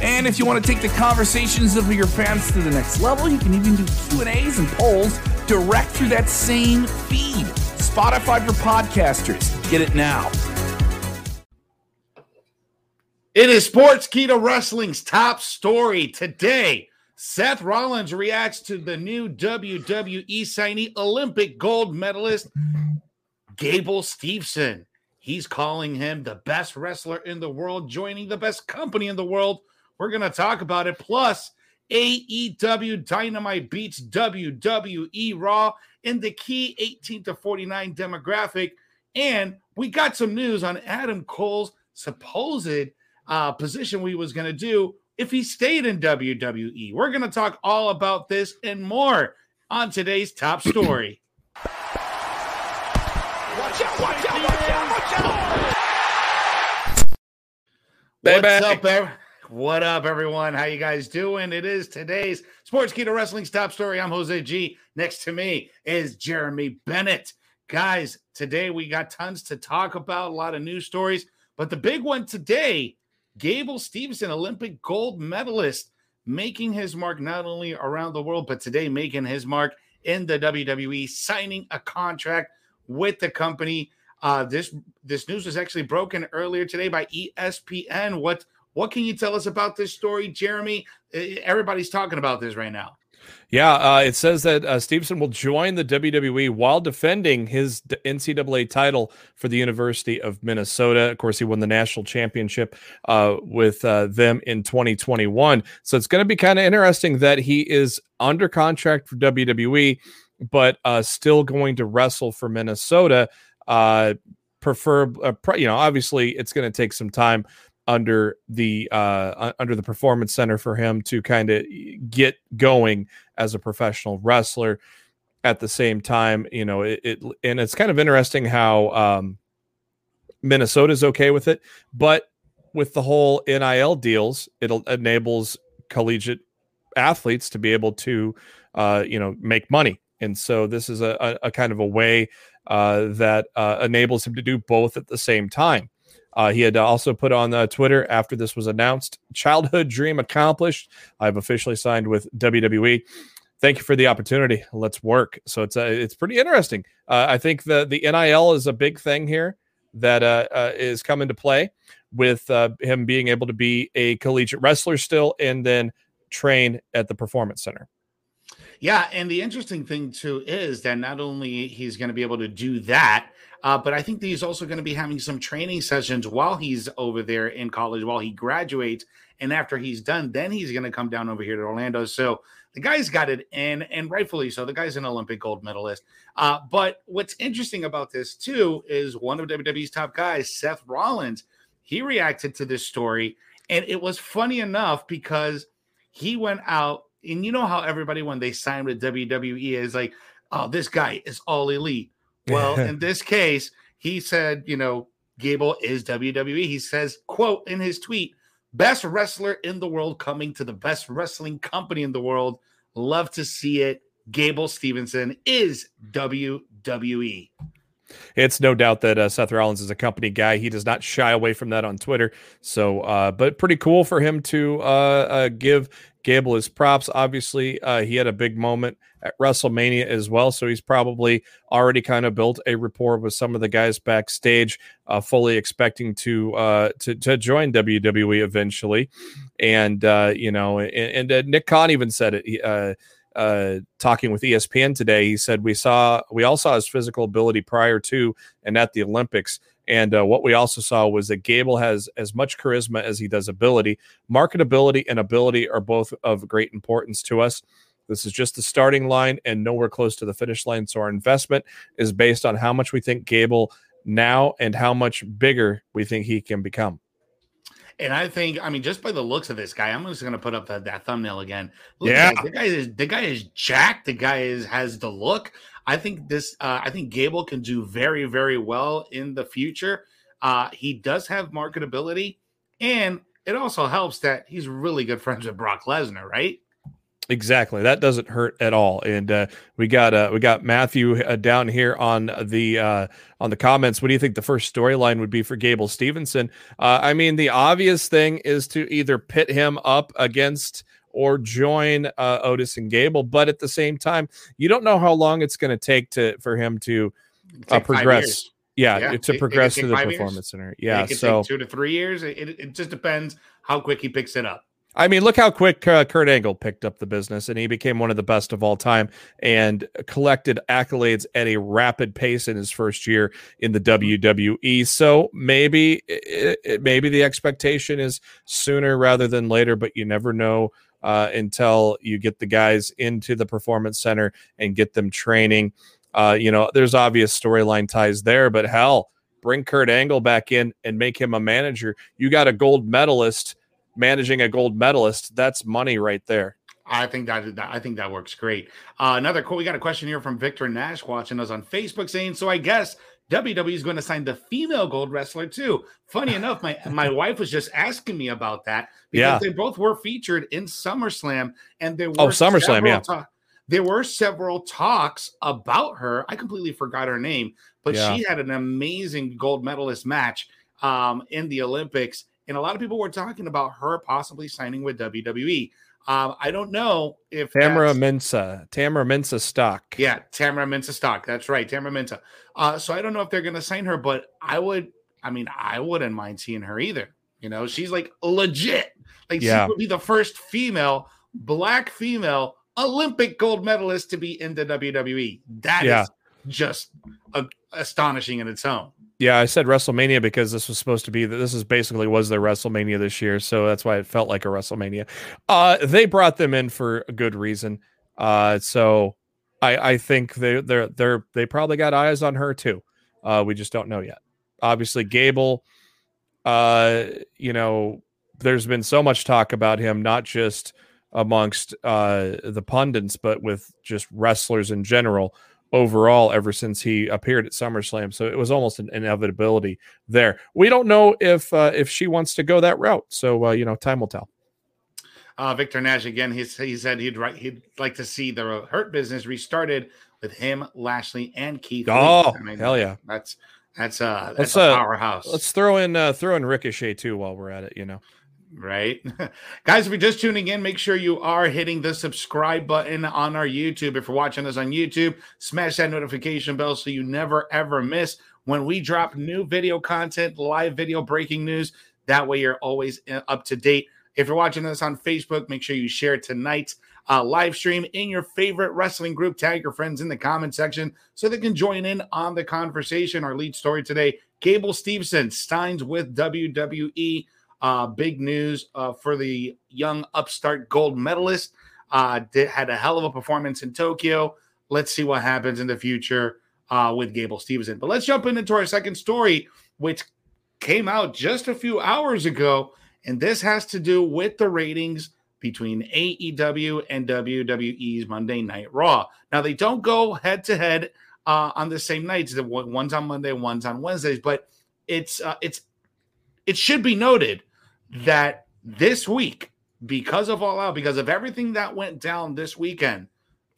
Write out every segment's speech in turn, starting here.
And if you want to take the conversations of your fans to the next level, you can even do Q&As and polls direct through that same feed. Spotify for podcasters. Get it now. It is Sportskeeda Wrestling's top story today. Seth Rollins reacts to the new WWE signee, Olympic gold medalist Gable Steveson. He's calling him the best wrestler in the world, joining the best company in the world we're going to talk about it. Plus, AEW Dynamite beats WWE Raw in the key 18 to 49 demographic. And we got some news on Adam Cole's supposed uh, position we was going to do if he stayed in WWE. We're going to talk all about this and more on today's top story. watch out, watch out, watch out, watch out. What's up, everyone? What up, everyone? How you guys doing? It is today's Sportskeeda Wrestling's top story. I'm Jose G. Next to me is Jeremy Bennett. Guys, today we got tons to talk about, a lot of news stories, but the big one today, Gable Stevenson, Olympic gold medalist, making his mark not only around the world, but today making his mark in the WWE, signing a contract with the company. Uh, this this news was actually broken earlier today by ESPN. What what can you tell us about this story, Jeremy? Everybody's talking about this right now. Yeah, uh, it says that uh, Steveson will join the WWE while defending his NCAA title for the University of Minnesota. Of course, he won the national championship uh, with uh, them in 2021. So it's going to be kind of interesting that he is under contract for WWE, but uh, still going to wrestle for Minnesota. Uh, prefer, you know, obviously it's going to take some time under the uh, under the performance center for him to kind of get going as a professional wrestler. At the same time you know it, it and it's kind of interesting how um, minnesota's okay with it but with the whole nil deals it enables collegiate athletes to be able to uh, you know make money. And so this is a, a, a kind of a way uh, that uh, enables him to do both at the same time uh, he had also put on uh, Twitter after this was announced childhood dream accomplished. I've officially signed with WWE. Thank you for the opportunity. Let's work. So it's uh, it's pretty interesting. Uh, I think the the NIL is a big thing here that uh, uh, is coming to play with him being able to be a collegiate wrestler still and then train at the performance center. Yeah, and the interesting thing too is that not only he's going to be able to do that, uh, but I think that he's also going to be having some training sessions while he's over there in college, while he graduates. And after he's done, then he's going to come down over here to Orlando. So the guy's got it in, and rightfully so. The guy's an Olympic gold medalist. Uh, but what's interesting about this too is one of WWE's top guys, Seth Rollins, he reacted to this story, and it was funny enough because he went out, and you know how everybody when they sign with WWE is like, "Oh, this guy is all elite." Well, in this case, he said, you know, Gable is WWE. He says, quote in his tweet, best wrestler in the world coming to the best wrestling company in the world. Love to see it. Gable Stevenson is WWE. It's no doubt that uh, Seth Rollins is a company guy. He does not shy away from that on Twitter. So, uh, but pretty cool for him to uh, uh give Gable his props. Obviously, uh, he had a big moment at WrestleMania as well. So he's probably already kind of built a rapport with some of the guys backstage, uh, fully expecting to, uh, to to join WWE eventually. And uh, you know, and, and uh, Nick Khan even said it. He, uh, talking with ESPN today, he said we saw we all saw his physical ability prior to and at the Olympics, and uh, what we also saw was that Gable has as much charisma as he does ability. Marketability and ability are both of great importance to us. This is just the starting line and nowhere close to the finish line. So our investment is based on how much we think Gable now and how much bigger we think he can become. And I think, I mean, just by the looks of this guy, I'm just going to put up that, that thumbnail again. Look yeah, the guy is the guy is jacked. The guy is has the look. I think this. Uh, I think Gable can do very, very well in the future. Uh, he does have marketability, and it also helps that he's really good friends with Brock Lesnar, right? Exactly. That doesn't hurt at all. And uh, we got uh, we got Matthew uh, down here on the uh, on the comments. What do you think the first storyline would be for Gable Stevenson? Uh, I mean, the obvious thing is to either pit him up against or join uh, Otis and Gable, but at the same time, you don't know how long it's going to take to for him to uh, progress. Yeah, yeah, to progress to the performance years. center. Yeah, so two to three years. It, it just depends how quick he picks it up. I mean, look how quick uh, Kurt Angle picked up the business, and he became one of the best of all time, and collected accolades at a rapid pace in his first year in the WWE. So maybe, it, it, maybe the expectation is sooner rather than later, but you never know uh, until you get the guys into the performance center and get them training. Uh, you know, there's obvious storyline ties there, but hell, bring Kurt Angle back in and make him a manager. You got a gold medalist managing a gold medalist, that's money right there. I think that, I think that works great. Uh, another cool. We got a question here from Victor Nash watching us on Facebook saying, "So I guess WWE is going to sign the female gold wrestler too." Funny enough, my my wife was just asking me about that because yeah. they both were featured in SummerSlam, and there were oh SummerSlam, yeah. Ta- there were several talks about her. I completely forgot her name, but yeah. she had an amazing gold medalist match um, in the Olympics and a lot of people were talking about her possibly signing with WWE. Um, I don't know if Tamyra Mensah, Tamyra Mensah-Stock. Yeah, Tamyra Mensah-Stock. That's right, Tamyra Mensah. Uh, so I don't know if they're going to sign her, but I would. I mean, I wouldn't mind seeing her either. You know, she's like legit. Like yeah. she would be the first female, black female Olympic gold medalist to be in the WWE. That yeah. is just a, astonishing in its own. Yeah, I said WrestleMania because this was supposed to be this is basically was their WrestleMania this year, so that's why it felt like a WrestleMania. Uh, they brought them in for a good reason. Uh, so I I think they they're they're they probably got eyes on her too. Uh, we just don't know yet. Obviously, Gable. Uh, you know, there's been so much talk about him, not just amongst uh the pundits, but with just wrestlers in general overall ever since he appeared at SummerSlam. So it was almost an inevitability there. We don't know if uh, if she wants to go that route. So uh, you know, time will tell. Uh, Victor Nash again. He, he said he'd he'd like to see the Hurt business restarted with him, Lashley, and Keith. Oh, I mean, hell yeah! That's that's uh that's let's, a uh, powerhouse. Let's throw in uh, throw in Ricochet too while we're at it. You know right? Guys, if you're just tuning in, make sure you are hitting the subscribe button on our YouTube. If you're watching us on YouTube, smash that notification bell so you never ever miss when we drop new video content, live video breaking news. That way you're always uh, up to date. If you're watching us on Facebook, make sure you share tonight's uh, live stream in your favorite wrestling group. Tag your friends in the comment section so they can join in on the conversation. Our lead story today Gable Stevenson signs with WWE. Uh, big news uh, for the young upstart gold medalist. Uh, did, had a hell of a performance in Tokyo. Let's see what happens in the future uh, with Gable Stevenson. But let's jump into our second story, which came out just a few hours ago. And this has to do with the ratings between AEW and WWE's Monday Night Raw. Now, they don't go head to head on the same nights. The one's on Monday, one's on Wednesdays, but it's uh, it's it should be noted that this week, because of all out, because of everything that went down this weekend,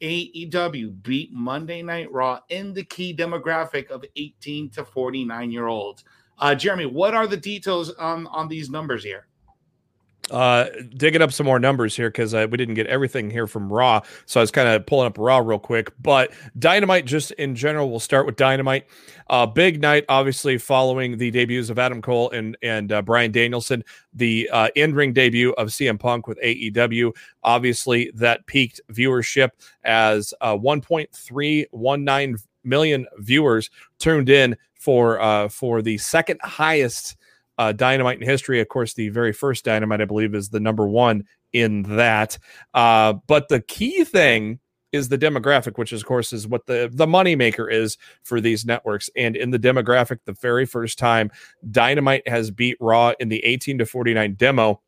AEW beat Monday Night Raw in the key demographic of 18 to 49 year olds. Uh, Jeremy, what are the details on, on these numbers here? Uh, digging up some more numbers here because uh, we didn't get everything here from Raw. So I was kind of pulling up Raw real quick. But Dynamite, just in general, we'll start with Dynamite. Uh, big night, obviously, following the debuts of Adam Cole and and uh, Bryan Danielson, the uh, in ring debut of CM Punk with AEW. Obviously, that peaked viewership as uh, 1.319 million viewers tuned in for uh, for the second highest uh, Dynamite in history. Of course, the very first Dynamite, I believe, is the number one in that. Uh, but the key thing is the demographic, which of course is what the the moneymaker is for these networks. And in the demographic, the very first time Dynamite has beat Raw in the 18 to 49 demo,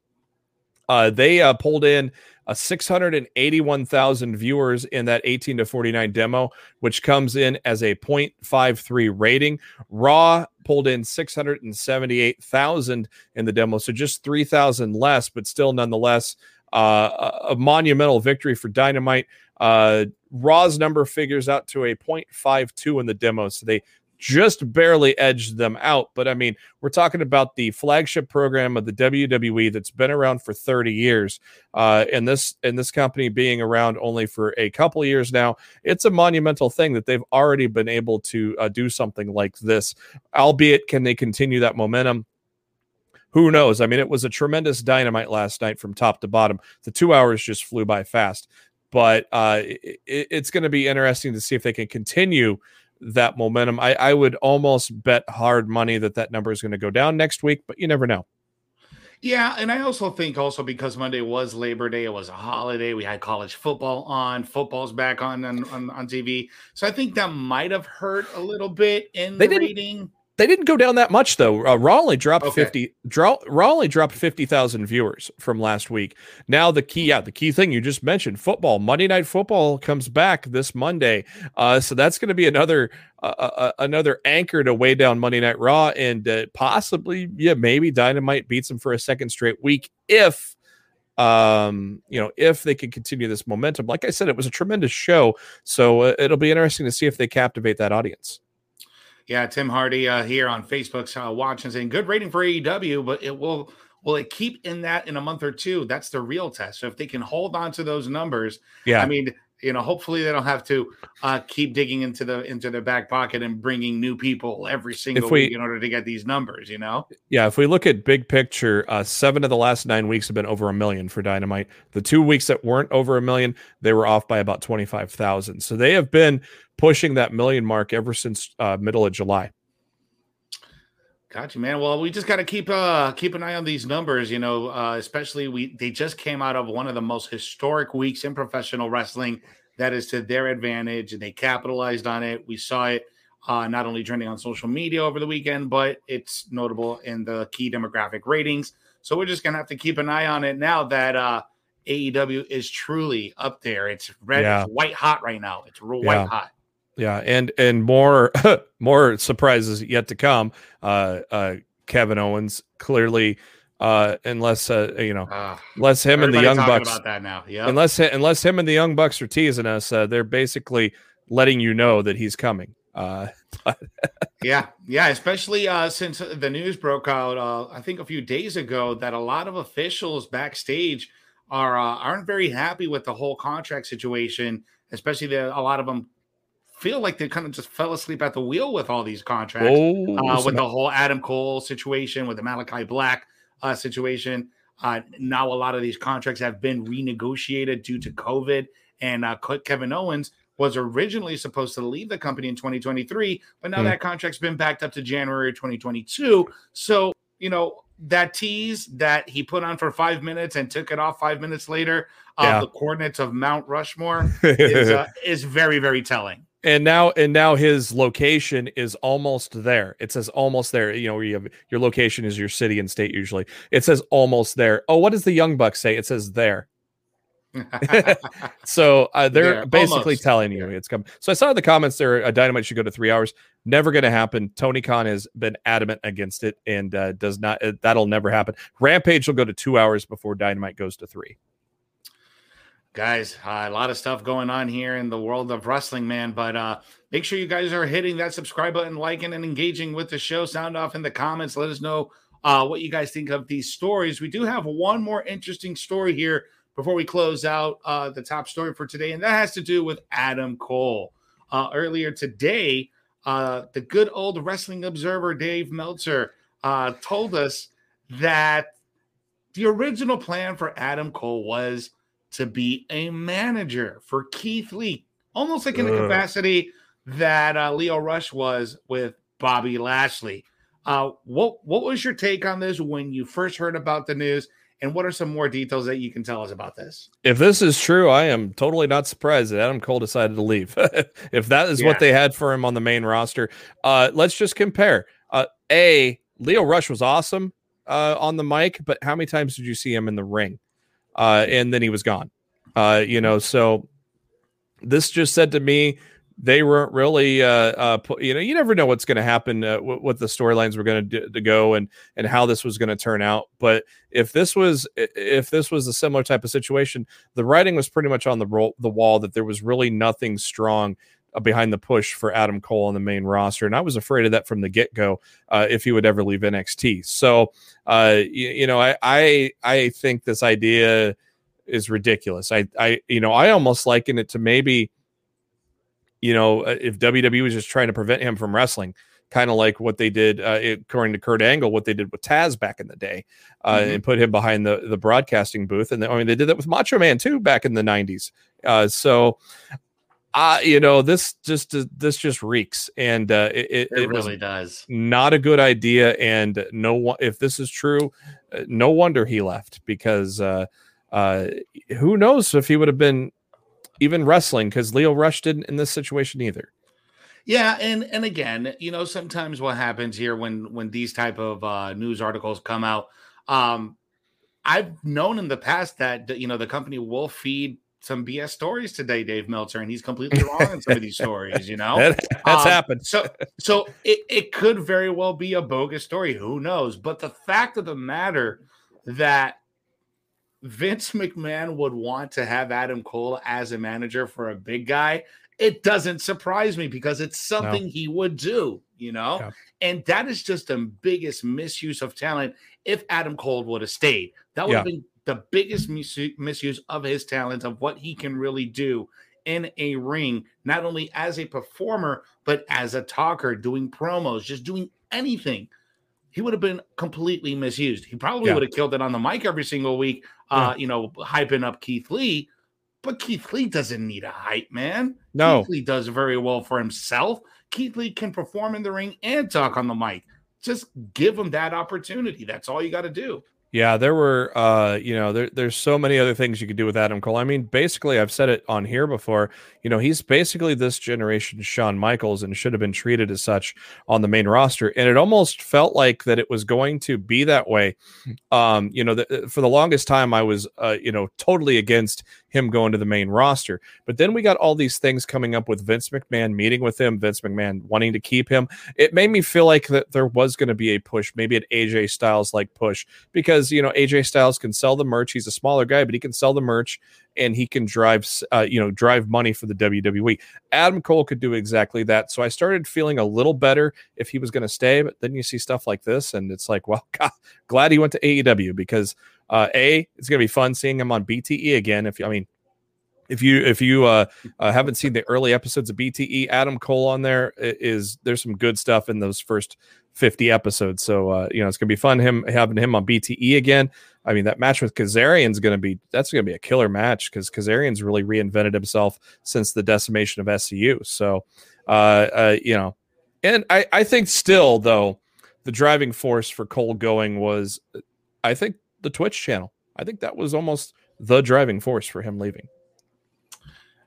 uh, they uh, pulled in a 681,000 viewers in that 18 to 49 demo, which comes in as a 0.53 rating. Raw pulled in 678,000 in the demo, so just 3,000 less, but still nonetheless uh, a monumental victory for Dynamite. Uh, Raw's number figures out to a 0.52 in the demo, so they just barely edged them out. But I mean, we're talking about the flagship program of the WWE that's been around for 30 years, uh, and this and this company being around only for a couple years now. It's a monumental thing that they've already been able to uh, do something like this. Albeit, can they continue that momentum? Who knows? I mean, it was a tremendous dynamite last night from top to bottom. The two hours just flew by fast but uh, it, it's going to be interesting to see if they can continue that momentum. I, I would almost bet hard money that that number is going to go down next week, but you never know. Yeah, and I also think also because Monday was Labor Day, it was a holiday. We had college football on, football's back on on, on, on TV, so I think that might have hurt a little bit in they the rating they didn't go down that much though. Uh, Raw only dropped okay. fifty. Draw, Raw only dropped fifty thousand viewers from last week. Now the key, yeah, the key thing you just mentioned, football. Monday Night Football comes back this Monday, uh, so that's going to be another uh, uh, uh, another anchor to weigh down Monday Night Raw, and uh, possibly, yeah, maybe Dynamite beats them for a second straight week if um you know if they can continue this momentum like i said it was a tremendous show so uh, it'll be interesting to see if they captivate that audience yeah, Tim Hardy uh, here on Facebook uh, watching saying good rating for AEW, but it will will it keep in that in a month or two? That's the real test. So if they can hold on to those numbers, yeah, I mean, you know, hopefully they don't have to uh, keep digging into the into their back pocket and bringing new people every single we, week in order to get these numbers. You know, yeah. If we look at big picture, uh, seven of the last nine weeks have been over a million for Dynamite. The two weeks that weren't over a million, they were off by about twenty five thousand. So they have been pushing that million mark ever since uh, middle of July. Gotcha, man. Well, we just got to keep uh keep an eye on these numbers. You know, uh, especially we they just came out of one of the most historic weeks in professional wrestling. That is to their advantage, and they capitalized on it. We saw it uh, not only trending on social media over the weekend, but it's notable in the key demographic ratings. So we're just gonna have to keep an eye on it now that uh, AEW is truly up there. It's red, yeah. it's white hot right now. It's real yeah. white hot. Yeah, and and more more surprises yet to come. Uh, uh, Kevin Owens clearly, uh, unless uh, you know, uh, unless him and the Young Bucks about that now, yeah. Unless unless him and the Young Bucks are teasing us, uh, they're basically letting you know that he's coming. Uh, yeah, yeah, especially uh, since the news broke out, uh, I think a few days ago, that a lot of officials backstage are uh, aren't very happy with the whole contract situation. Especially the, a lot of them feel like they kind of just fell asleep at the wheel with all these contracts, oh, uh, with the whole Adam Cole situation, with the Malakai Black uh, situation. Uh, now a lot of these contracts have been renegotiated due to COVID, and uh, Kevin Owens was originally supposed to leave the company in 2023, but now mm. that contract's been backed up to January 2022. So you know that tease that he put on for five minutes and took it off five minutes later, uh, yeah. the coordinates of Mount Rushmore is, uh, is very, very telling and now and now his location is almost there. It says almost there you know you have your location is your city and state usually. It says almost there. Oh what does the young buck say? It says there. So uh, they're there, basically almost. telling you it's coming. So i saw in the comments there a dynamite should go to three hours. Never going to happen. Tony khan has been adamant against it and uh, does not uh, that'll never happen. Rampage will go to two hours before dynamite goes to three guys uh, a lot of stuff going on here in the world of wrestling man but uh make sure you guys are hitting that subscribe button liking and engaging with the show. Sound off in the comments. Let us know uh what you guys think of these stories. We do have one more interesting story here before we close out uh the top story for today and that has to do with adam cole. Uh earlier today uh the good old wrestling observer dave meltzer uh told us that the original plan for adam cole was to be a manager for Keith Lee, almost like in the capacity that uh, Lio Rush was with Bobby Lashley. Uh, what what was your take on this when you first heard about the news? And what are some more details that you can tell us about this? If this is true, I am totally not surprised that Adam Cole decided to leave. if that is yeah. what they had for him on the main roster, uh, let's just compare. Uh, a Lio Rush was awesome uh, on the mic, but how many times did you see him in the ring? Uh, and then he was gone. Uh, you know, so this just said to me they weren't really uh, uh you know you never know what's going to happen uh, what the storylines were going to go and and how this was going to turn out but if this was if this was a similar type of situation the writing was pretty much on the ro- the wall that there was really nothing strong behind the push for Adam Cole on the main roster and I was afraid of that from the get-go uh, if he would ever leave NXT so uh you, you know I I I think this idea is ridiculous I I you know I almost liken it to maybe you know, uh, if WWE was just trying to prevent him from wrestling, kind of like what they did, uh, according to Kurt Angle, what they did with Taz back in the day, uh, mm-hmm. and put him behind the the broadcasting booth. And I mean, they did that with Macho Man too back in the '90s. Uh, so, uh, you know, this just uh, this just reeks, and uh, it, it, it, really does not a good idea. And no one, if this is true, uh, no wonder he left because uh, uh, who knows if he would have been even wrestling because Lio Rush didn't in this situation either. Yeah, and and again, you know, sometimes what happens here when when these type of uh, news articles come out, um, I've known in the past that you know the company will feed some BS stories today, Dave Meltzer, and he's completely wrong in some of these stories. You know, that, that's um, happened. So, so it, it could very well be a bogus story. Who knows? But the fact of the matter that Vince McMahon would want to have Adam Cole as a manager for a big guy, it doesn't surprise me because it's something no. he would do, you know? Yeah. And that is just the biggest misuse of talent if Adam Cole would have stayed. That would yeah. have been the biggest misuse of his talent, of what he can really do in a ring, not only as a performer, but as a talker, doing promos, just doing anything he would have been completely misused. He probably yeah. would have killed it on the mic every single week, uh, yeah. you know, hyping up Keith Lee. But Keith Lee doesn't need a hype, man. No. Keith Lee does very well for himself. Keith Lee can perform in the ring and talk on the mic. Just give him that opportunity. That's all you got to do. Yeah, there were, uh, you know, there, there's so many other things you could do with Adam Cole. I mean, basically, I've said it on here before. You know, he's basically this generation's Shawn Michaels and should have been treated as such on the main roster. And it almost felt like that it was going to be that way. Um, you know, the, for the longest time, I was, uh, you know, totally against him going to the main roster. But then we got all these things coming up with Vince McMahon meeting with him, Vince McMahon wanting to keep him. It made me feel like that there was going to be a push, maybe an AJ Styles like push, because you know AJ Styles can sell the merch. He's a smaller guy, but he can sell the merch and he can drive, uh, you know, drive money for the WWE. Adam Cole could do exactly that. So I started feeling a little better if he was going to stay. But then you see stuff like this, and it's like, well, God, glad he went to AEW because uh, a, it's going to be fun seeing him on BTE again. If I mean, if you if you uh, uh, haven't seen the early episodes of BTE, Adam Cole on there is there's some good stuff in those first 50 episodes. So uh, you know it's gonna be fun him having him on BTE again. I mean that match with Kazarian's gonna be that's gonna be a killer match because Kazarian's really reinvented himself since the decimation of SCU. So uh, uh, you know, and I I think still though the driving force for Cole going was I think the Twitch channel. I think that was almost the driving force for him leaving.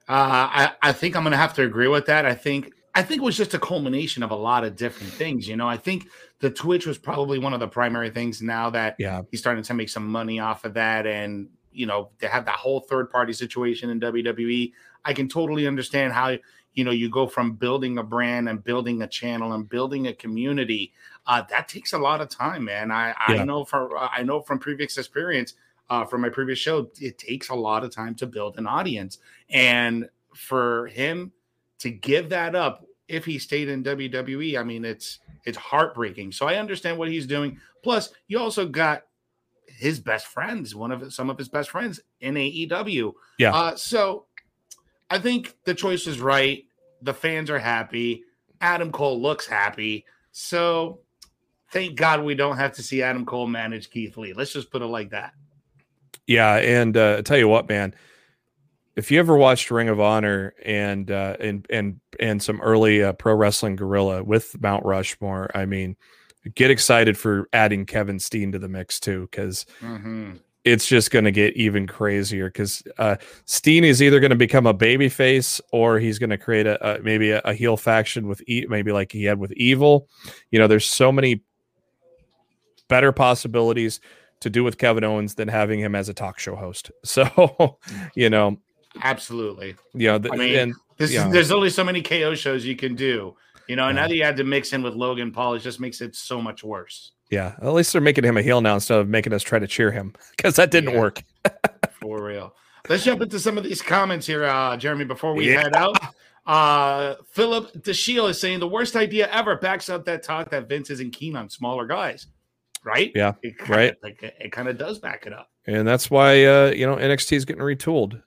Uh, I, I think I'm going to have to agree with that. I think I think it was just a culmination of a lot of different things. You know, I think the Twitch was probably one of the primary things. Now that yeah. he's starting to make some money off of that, and you know, to have that whole third party situation in WWE, I can totally understand how you know you go from building a brand and building a channel and building a community uh, that takes a lot of time man i yeah. i know from i know from previous experience uh, from my previous show it takes a lot of time to build an audience and for him to give that up if he stayed in wwe i mean it's it's heartbreaking so i understand what he's doing plus you also got his best friends one of some of his best friends in aew yeah uh, so I think the choice is right. The fans are happy. Adam Cole looks happy. So thank God we don't have to see Adam Cole manage Keith Lee. Let's just put it like that. Yeah, and uh, tell you what, man, if you ever watched Ring of Honor and uh, and and and some early uh, pro wrestling Guerrilla with Mount Rushmore, I mean, get excited for adding Kevin Steen to the mix too, because mm-hmm it's just going to get even crazier because uh, Steen is either going to become a baby face or he's going to create a, a maybe a, a, heel faction with e- maybe like he had with Evil. You know, there's so many better possibilities to do with Kevin Owens than having him as a talk show host. So, you know, absolutely. The, I mean, and, this is, there's only so many KO shows you can do. You know, and yeah. now that you had to mix in with Logan Paul, it just makes it so much worse. Yeah, at least they're making him a heel now instead of making us try to cheer him because that didn't yeah. work. For real. Let's jump into some of these comments here, uh, Jeremy, before we yeah. head out. Uh, Philip DeShiel is saying the worst idea ever backs up that talk that Vince isn't keen on smaller guys. Right? Yeah. It kinda, right. Like it, kind of does back it up. And that's why uh, you know NXT is getting retooled.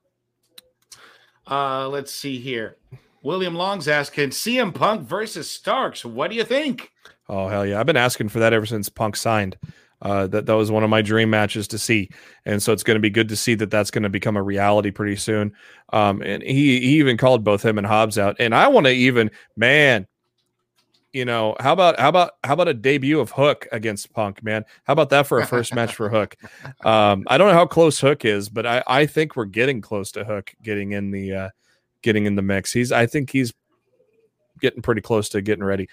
Uh, let's see here. William Long's asking CM Punk versus Starks. What do you think? Oh hell yeah! I've been asking for that ever since Punk signed. Uh, that that was one of my dream matches to see, and so it's going to be good to see that that's going to become a reality pretty soon. Um, and he he even called both him and Hobbs out, and I want to even man, you know how about how about how about a debut of Hook against Punk, man? How about that for a first match for Hook? Um, I don't know how close Hook is, but I I think we're getting close to Hook getting in the uh, getting in the mix. He's I think he's getting pretty close to getting ready.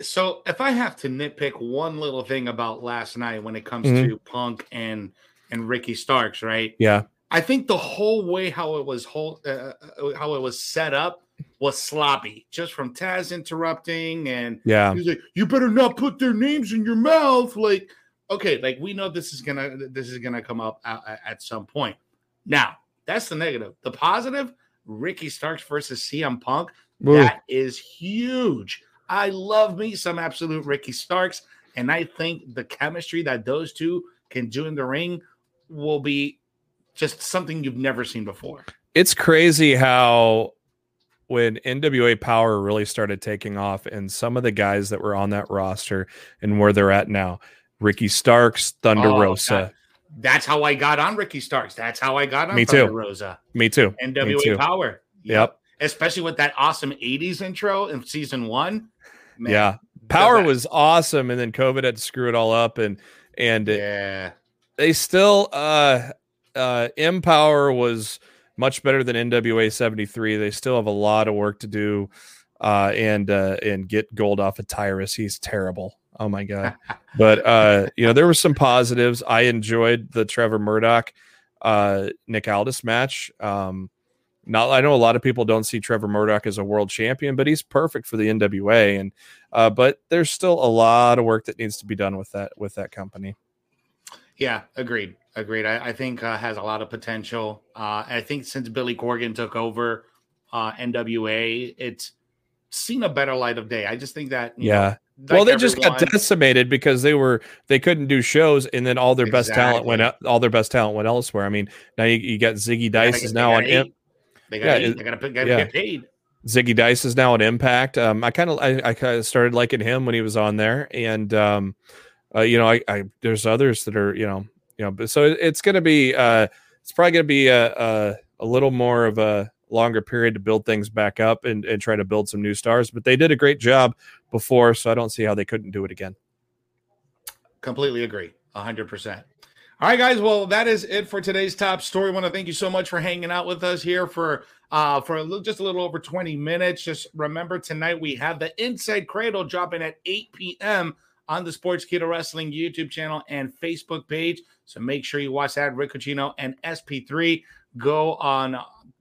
So if I have to nitpick one little thing about last night when it comes mm-hmm. to Punk and and Ricky Starks, right? Yeah. I think the whole way how it was whole uh, uh, how it was set up was sloppy, just from Taz interrupting and yeah, he's like, "You better not put their names in your mouth." Like, okay, like we know this is gonna this is gonna come up at, at some point. Now, that's the negative. The positive: Ricky Starks versus CM Punk. Ooh. That is huge. I love me some absolute Ricky Starks, and I think the chemistry that those two can do in the ring will be just something you've never seen before. It's crazy how when NWA Power really started taking off, and some of the guys that were on that roster and where they're at now, Ricky Starks, Thunder oh, Rosa. God. That's how I got on Ricky Starks. That's how I got on Me Thunder too. Rosa. Me too. NWA Me too. Power. Yep. yep. Especially with that awesome 80s intro in season one. Man, yeah, power was awesome, and then COVID had to screw it all up, and and yeah, it, they still uh uh Empower was much better than NWA 73. They still have a lot of work to do uh and uh and get gold off of Tyrus. He's terrible. Oh my god. but uh you know there were some positives. I enjoyed the Trevor Murdoch uh Nick Aldis match. Um not, I know a lot of people don't see Trevor Murdoch as a world champion, but he's perfect for the NWA. And uh, but there's still a lot of work that needs to be done with that with that company. Yeah, agreed, agreed. I, I think uh, has a lot of potential. Uh, I think since Billy Corgan took over uh, NWA, it's seen a better light of day. I just think that yeah. Know, well, they everyone, just got decimated because they were they couldn't do shows, and then all their exactly. best talent went all their best talent went elsewhere. I mean, now you, you got Zicky Dice is now on. Eight. They got yeah, they got to yeah. get paid. Zicky Dice is now an Impact. Um, I kind of I, I kind of started liking him when he was on there, and um, uh, you know, I, I there's others that are you know you know, but so it's going to be uh, it's probably going to be a, a a little more of a longer period to build things back up and, and try to build some new stars. But they did a great job before, so I don't see how they couldn't do it again. Completely agree, hundred percent. All right, guys. Well, that is it for today's top story. I want to thank you so much for hanging out with us here for uh for a little, just a little over 20 minutes. Just remember tonight we have the Inside Cradle dropping at 8 p.m. on the Sportskeeda Wrestling YouTube channel and Facebook page. So make sure you watch that. Rick Ucchino and SP3 go on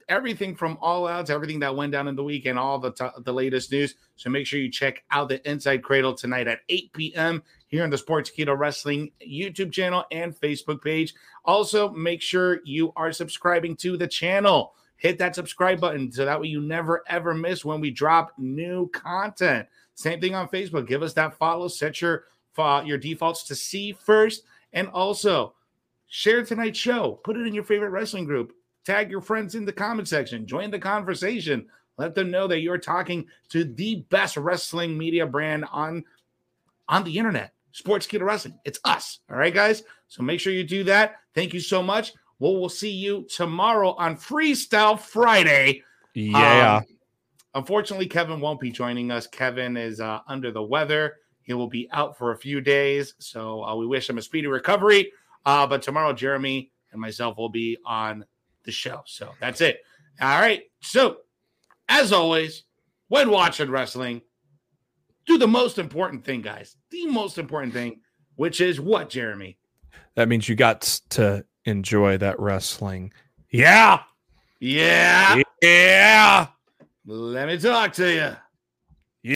everything from all outs, everything that went down in the week, and all the t- the latest news. So make sure you check out the Inside Cradle tonight at 8 p.m here on the Sportskeeda Wrestling YouTube channel and Facebook page. Also, make sure you are subscribing to the channel. Hit that subscribe button so that way you never ever miss when we drop new content. Same thing on Facebook. Give us that follow. Set your uh, your defaults to see first, and also share tonight's show. Put it in your favorite wrestling group. Tag your friends in the comment section. Join the conversation. Let them know that you're talking to the best wrestling media brand on on the internet. Sports Sportskeeda Wrestling. It's us. All right, guys. So make sure you do that. Thank you so much. Well, we'll see you tomorrow on Freestyle Friday. Yeah. Um, unfortunately, Kevin won't be joining us. Kevin is uh, under the weather. He will be out for a few days. So uh, we wish him a speedy recovery. Uh, but tomorrow, Jeremy and myself will be on the show. So that's it. All right. So, as always, when watching wrestling, do the most important thing, guys. The most important thing, which is what, Jeremy? That means you got to enjoy that wrestling. Yeah. Yeah. Yeah. Let me talk to you.